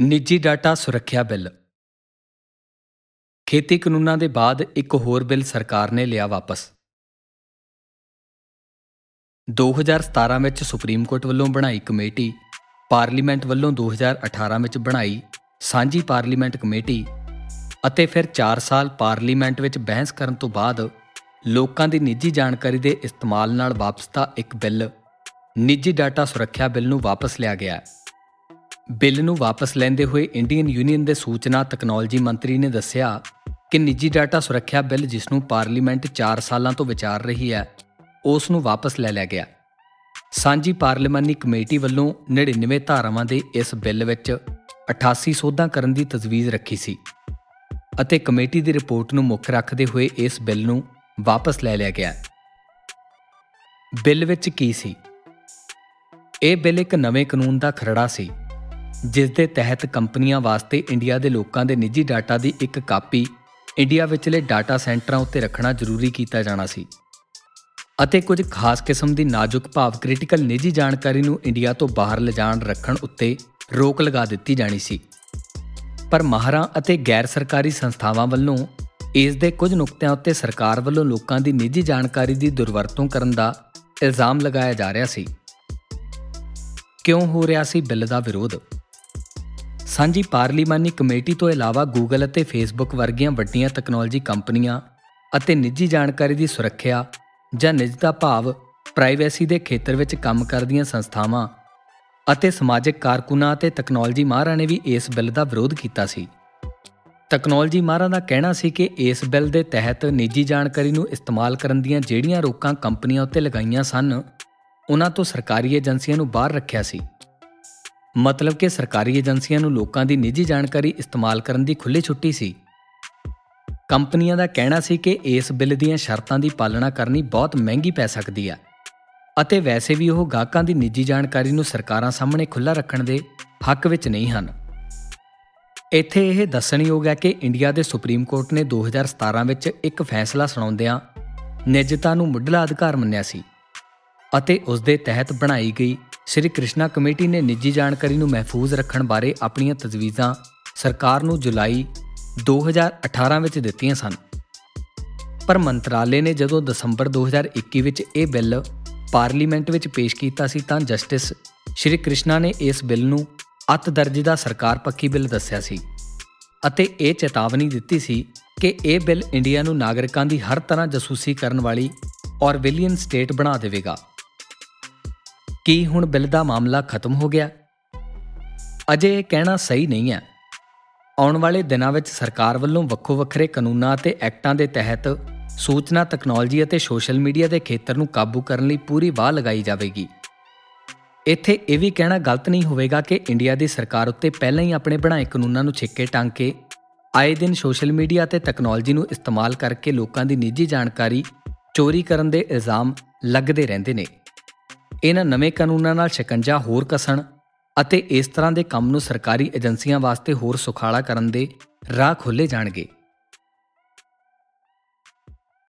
ਨਿੱਜੀ ਡਾਟਾ ਸੁਰੱਖਿਆ ਬਿੱਲ। ਖੇਤੀ ਕਾਨੂੰਨਾਂ ਦੇ ਬਾਅਦ ਇੱਕ ਹੋਰ ਬਿੱਲ ਸਰਕਾਰ ਨੇ ਲਿਆ ਵਾਪਸ। 2017 ਵਿੱਚ ਸੁਪਰੀਮ ਕੋਰਟ ਵੱਲੋਂ ਬਣਾਈ ਕਮੇਟੀ, ਪਾਰਲੀਮੈਂਟ ਵੱਲੋਂ 2018 ਵਿੱਚ ਬਣਾਈ ਸਾਂਝੀ ਪਾਰਲੀਮੈਂਟ ਕਮੇਟੀ ਅਤੇ ਫਿਰ 4 ਸਾਲ ਪਾਰਲੀਮੈਂਟ ਵਿੱਚ ਬਹਿਸ ਕਰਨ ਤੋਂ ਬਾਅਦ ਲੋਕਾਂ ਦੀ ਨਿੱਜੀ ਜਾਣਕਾਰੀ ਦੇ ਇਸਤੇਮਾਲ ਨਾਲ ਵਾਪਸਤਾ ਇੱਕ ਬਿੱਲ, ਨਿੱਜੀ ਡਾਟਾ ਸੁਰੱਖਿਆ ਬਿੱਲ ਨੂੰ ਵਾਪਸ ਲਿਆ ਗਿਆ। ਬਿੱਲ ਨੂੰ ਵਾਪਸ ਲੈਂਦੇ ਹੋਏ ਇੰਡੀਅਨ ਯੂਨੀਅਨ ਦੇ ਸੂਚਨਾ ਤਕਨਾਲੋਜੀ ਮੰਤਰੀ ਨੇ ਦੱਸਿਆ ਕਿ ਨਿੱਜੀ ਡਾਟਾ ਸੁਰੱਖਿਆ ਬਿੱਲ, ਜਿਸ ਨੂੰ ਪਾਰਲੀਮੈਂਟ 4 ਸਾਲਾਂ ਤੋਂ ਵਿਚਾਰ ਰਹੀ ਹੈ, ਉਸ ਨੂੰ ਵਾਪਸ ਲੈ ਲਿਆ ਗਿਆ। ਸਾਂਝੀ ਪਾਰਲੀਮਾਨੀ ਕਮੇਟੀ ਵੱਲੋਂ 99 ਧਾਰਾਵਾਂ ਦੇ ਇਸ ਬਿੱਲ ਵਿੱਚ 88 ਸੋਧਾਂ ਕਰਨ ਦੀ ਤਜਵੀਜ਼ ਰੱਖੀ ਸੀ ਅਤੇ ਕਮੇਟੀ ਦੀ ਰਿਪੋਰਟ ਨੂੰ ਮੁੱਖ ਰੱਖਦੇ ਹੋਏ ਇਸ ਬਿੱਲ ਨੂੰ ਵਾਪਸ ਲੈ ਲਿਆ ਗਿਆ। ਬਿੱਲ ਵਿੱਚ ਕੀ ਸੀ? ਇਹ ਬਿੱਲ ਇੱਕ ਨਵੇਂ ਕਾਨੂੰਨ ਦਾ ਖਰੜਾ ਸੀ। ਜਿਸ ਦੇ ਤਹਿਤ ਕੰਪਨੀਆਂ ਵਾਸਤੇ ਇੰਡੀਆ ਦੇ ਲੋਕਾਂ ਦੇ ਨਿੱਜੀ ਡਾਟਾ ਦੀ ਇੱਕ ਕਾਪੀ ਇੰਡੀਆ ਵਿਚਲੇ ਡਾਟਾ ਸੈਂਟਰਾਂ ਉੱਤੇ ਰੱਖਣਾ ਜ਼ਰੂਰੀ ਕੀਤਾ ਜਾਣਾ ਸੀ। ਅਤੇ ਕੁਝ ਖਾਸ ਕਿਸਮ ਦੀ ਨਾਜ਼ੁਕ ਭਾਵ ਕ੍ਰਿਟੀਕਲ ਨਿੱਜੀ ਜਾਣਕਾਰੀ ਨੂੰ ਇੰਡੀਆ ਤੋਂ ਬਾਹਰ ਲਿਜਾਣ ਰੱਖਣ ਉੱਤੇ ਰੋਕ ਲਗਾ ਦਿੱਤੀ ਜਾਣੀ ਸੀ। ਪਰ ਮਾਹਰਾਂ ਅਤੇ ਗੈਰ ਸਰਕਾਰੀ ਸੰਸਥਾਵਾਂ ਵੱਲੋਂ ਇਸ ਦੇ ਕੁਝ ਨੁਕਤਿਆਂ ਉੱਤੇ ਸਰਕਾਰ ਵੱਲੋਂ ਲੋਕਾਂ ਦੀ ਨਿੱਜੀ ਜਾਣਕਾਰੀ ਦੀ ਦੁਰਵਰਤੋਂ ਕਰਨ ਦਾ ਇਲਜ਼ਾਮ ਲਗਾਇਆ ਜਾ ਰਿਹਾ ਸੀ। ਕਿਉਂ ਹੋ ਰਿਹਾ ਸੀ ਬਿੱਲ ਦਾ ਵਿਰੋਧ? ਸਾਂਝੀ ਪਾਰਲੀਮਾਨੀ ਕਮੇਟੀ ਤੋਂ ਇਲਾਵਾ ਗੂਗਲ ਅਤੇ ਫੇਸਬੁੱਕ ਵਰਗੀਆਂ ਵੱਡੀਆਂ ਟੈਕਨੋਲੋਜੀ ਕੰਪਨੀਆਂ ਅਤੇ ਨਿੱਜੀ ਜਾਣਕਾਰੀ ਦੀ ਸੁਰੱਖਿਆ ਜਾਂ ਨਿਜਤਾ ਭਾਵ ਪ੍ਰਾਈਵੇਸੀ ਦੇ ਖੇਤਰ ਵਿੱਚ ਕੰਮ ਕਰਦੀਆਂ ਸੰਸਥਾਵਾਂ ਅਤੇ ਸਮਾਜਿਕ ਕਾਰਕੁਨਾਂ ਅਤੇ ਟੈਕਨੋਲੋਜੀ ਮਾਹਰਾਂ ਨੇ ਵੀ ਇਸ ਬਿੱਲ ਦਾ ਵਿਰੋਧ ਕੀਤਾ ਸੀ। ਟੈਕਨੋਲੋਜੀ ਮਾਹਰਾਂ ਦਾ ਕਹਿਣਾ ਸੀ ਕਿ ਇਸ ਬਿੱਲ ਦੇ ਤਹਿਤ ਨਿੱਜੀ ਜਾਣਕਾਰੀ ਨੂੰ ਇਸਤੇਮਾਲ ਕਰਨ ਦੀਆਂ ਜਿਹੜੀਆਂ ਰੋਕਾਂ ਕੰਪਨੀਆਂ ਉੱਤੇ ਲਗਾਈਆਂ ਸਨ, ਉਹਨਾਂ ਤੋਂ ਸਰਕਾਰੀ ਏਜੰਸੀਆਂ ਨੂੰ ਬਾਹਰ ਰੱਖਿਆ ਸੀ। ਮਤਲਬ ਕਿ ਸਰਕਾਰੀ ਏਜੰਸੀਆਂ ਨੂੰ ਲੋਕਾਂ ਦੀ ਨਿੱਜੀ ਜਾਣਕਾਰੀ ਇਸਤੇਮਾਲ ਕਰਨ ਦੀ ਖੁੱਲ੍ਹੀ ਛੁੱਟੀ ਸੀ। ਕੰਪਨੀਆਂ ਦਾ ਕਹਿਣਾ ਸੀ ਕਿ ਇਸ ਬਿੱਲ ਦੀਆਂ ਸ਼ਰਤਾਂ ਦੀ ਪਾਲਣਾ ਕਰਨੀ ਬਹੁਤ ਮਹਿੰਗੀ ਪੈ ਸਕਦੀ ਹੈ ਅਤੇ ਵੈਸੇ ਵੀ ਉਹ ਗਾਹਕਾਂ ਦੀ ਨਿੱਜੀ ਜਾਣਕਾਰੀ ਨੂੰ ਸਰਕਾਰਾਂ ਸਾਹਮਣੇ ਖੁੱਲ੍ਹਾ ਰੱਖਣ ਦੇ ਹੱਕ ਵਿੱਚ ਨਹੀਂ ਹਨ। ਇੱਥੇ ਇਹ ਦੱਸਣਯੋਗ ਹੈ ਕਿ ਇੰਡੀਆ ਦੇ ਸੁਪਰੀਮ ਕੋਰਟ ਨੇ 2017 ਵਿੱਚ ਇੱਕ ਫੈਸਲਾ ਸੁਣਾਉਂਦਿਆਂ ਨਿੱਜਤਾ ਨੂੰ ਮੁੱਢਲਾ ਅਧਿਕਾਰ ਮੰਨਿਆ ਸੀ ਅਤੇ ਉਸ ਦੇ ਤਹਿਤ ਬਣਾਈ ਗਈ ਸ੍ਰੀ ਕ੍ਰਿਸ਼ਨਾ ਕਮੇਟੀ ਨੇ ਨਿੱਜੀ ਜਾਣਕਾਰੀ ਨੂੰ ਮਹਿਫੂਜ਼ ਰੱਖਣ ਬਾਰੇ ਆਪਣੀਆਂ ਤਜਵੀਜ਼ਾਂ ਸਰਕਾਰ ਨੂੰ ਜੁਲਾਈ 2018 ਵਿੱਚ ਦਿੱਤੀਆਂ ਸਨ। ਪਰ ਮੰਤਰਾਲੇ ਨੇ ਜਦੋਂ ਦਸੰਬਰ 2021 ਵਿੱਚ ਇਹ ਬਿੱਲ ਪਾਰਲੀਮੈਂਟ ਵਿੱਚ ਪੇਸ਼ ਕੀਤਾ ਸੀ ਤਾਂ ਜਸਟਿਸ ਸ਼੍ਰੀ ਕ੍ਰਿਸ਼ਨਾ ਨੇ ਇਸ ਬਿੱਲ ਨੂੰ ਅਤ ਦਰਜੇ ਦਾ ਸਰਕਾਰ ਪੱਖੀ ਬਿੱਲ ਦੱਸਿਆ ਸੀ ਅਤੇ ਇਹ ਚੇਤਾਵਨੀ ਦਿੱਤੀ ਸੀ ਕਿ ਇਹ ਬਿੱਲ ਇੰਡੀਆ ਨੂੰ ਨਾਗਰਿਕਾਂ ਦੀ ਹਰ ਤਰ੍ਹਾਂ ਜਸੂਸੀ ਕਰਨ ਵਾਲੀ ਔਰਵਿਲੀਅਨ ਸਟੇਟ ਬਣਾ ਦੇਵੇਗਾ। ਕੀ ਹੁਣ ਬਿੱਲ ਦਾ ਮਾਮਲਾ ਖਤਮ ਹੋ ਗਿਆ? ਅਜੇ ਇਹ ਕਹਿਣਾ ਸਹੀ ਨਹੀਂ ਹੈ। ਆਉਣ ਵਾਲੇ ਦਿਨਾਂ ਵਿੱਚ ਸਰਕਾਰ ਵੱਲੋਂ ਵੱਖੋ ਵੱਖਰੇ ਕਾਨੂੰਨਾਂ ਅਤੇ ਐਕਟਾਂ ਦੇ ਤਹਿਤ ਸੂਚਨਾ, ਤਕਨਾਲੋਜੀ ਅਤੇ ਸੋਸ਼ਲ ਮੀਡੀਆ ਦੇ ਖੇਤਰ ਨੂੰ ਕਾਬੂ ਕਰਨ ਲਈ ਪੂਰੀ ਵਾਹ ਲਗਾਈ ਜਾਵੇਗੀ। ਇੱਥੇ ਇਹ ਵੀ ਕਹਿਣਾ ਗਲਤ ਨਹੀਂ ਹੋਵੇਗਾ ਕਿ ਇੰਡੀਆ ਦੀ ਸਰਕਾਰ ਉੱਤੇ ਪਹਿਲਾਂ ਹੀ ਆਪਣੇ ਬਣਾਏ ਕਾਨੂੰਨਾਂ ਨੂੰ ਛਿੱਕੇ ਟੰਗ ਕੇ ਆਏ ਦਿਨ ਸੋਸ਼ਲ ਮੀਡੀਆ ਅਤੇ ਤਕਨਾਲੋਜੀ ਨੂੰ ਇਸਤੇਮਾਲ ਕਰਕੇ ਲੋਕਾਂ ਦੀ ਨਿੱਜੀ ਜਾਣਕਾਰੀ ਚੋਰੀ ਕਰਨ ਦੇ ਇਲਜ਼ਾਮ ਲੱਗਦੇ ਰਹਿੰਦੇ ਨੇ। ਇਹਨਾਂ ਨਵੇਂ ਕਾਨੂੰਨਾਂ ਨਾਲ ਸ਼ਿਕੰਜਾ ਹੋਰ ਕਸਣ ਅਤੇ ਇਸ ਤਰ੍ਹਾਂ ਦੇ ਕੰਮ ਨੂੰ ਸਰਕਾਰੀ ਏਜੰਸੀਆਂ ਵਾਸਤੇ ਹੋਰ ਸੁਖਾਲਾ ਕਰਨ ਦੇ ਰਾਹ ਖੋਲੇ ਜਾਣਗੇ।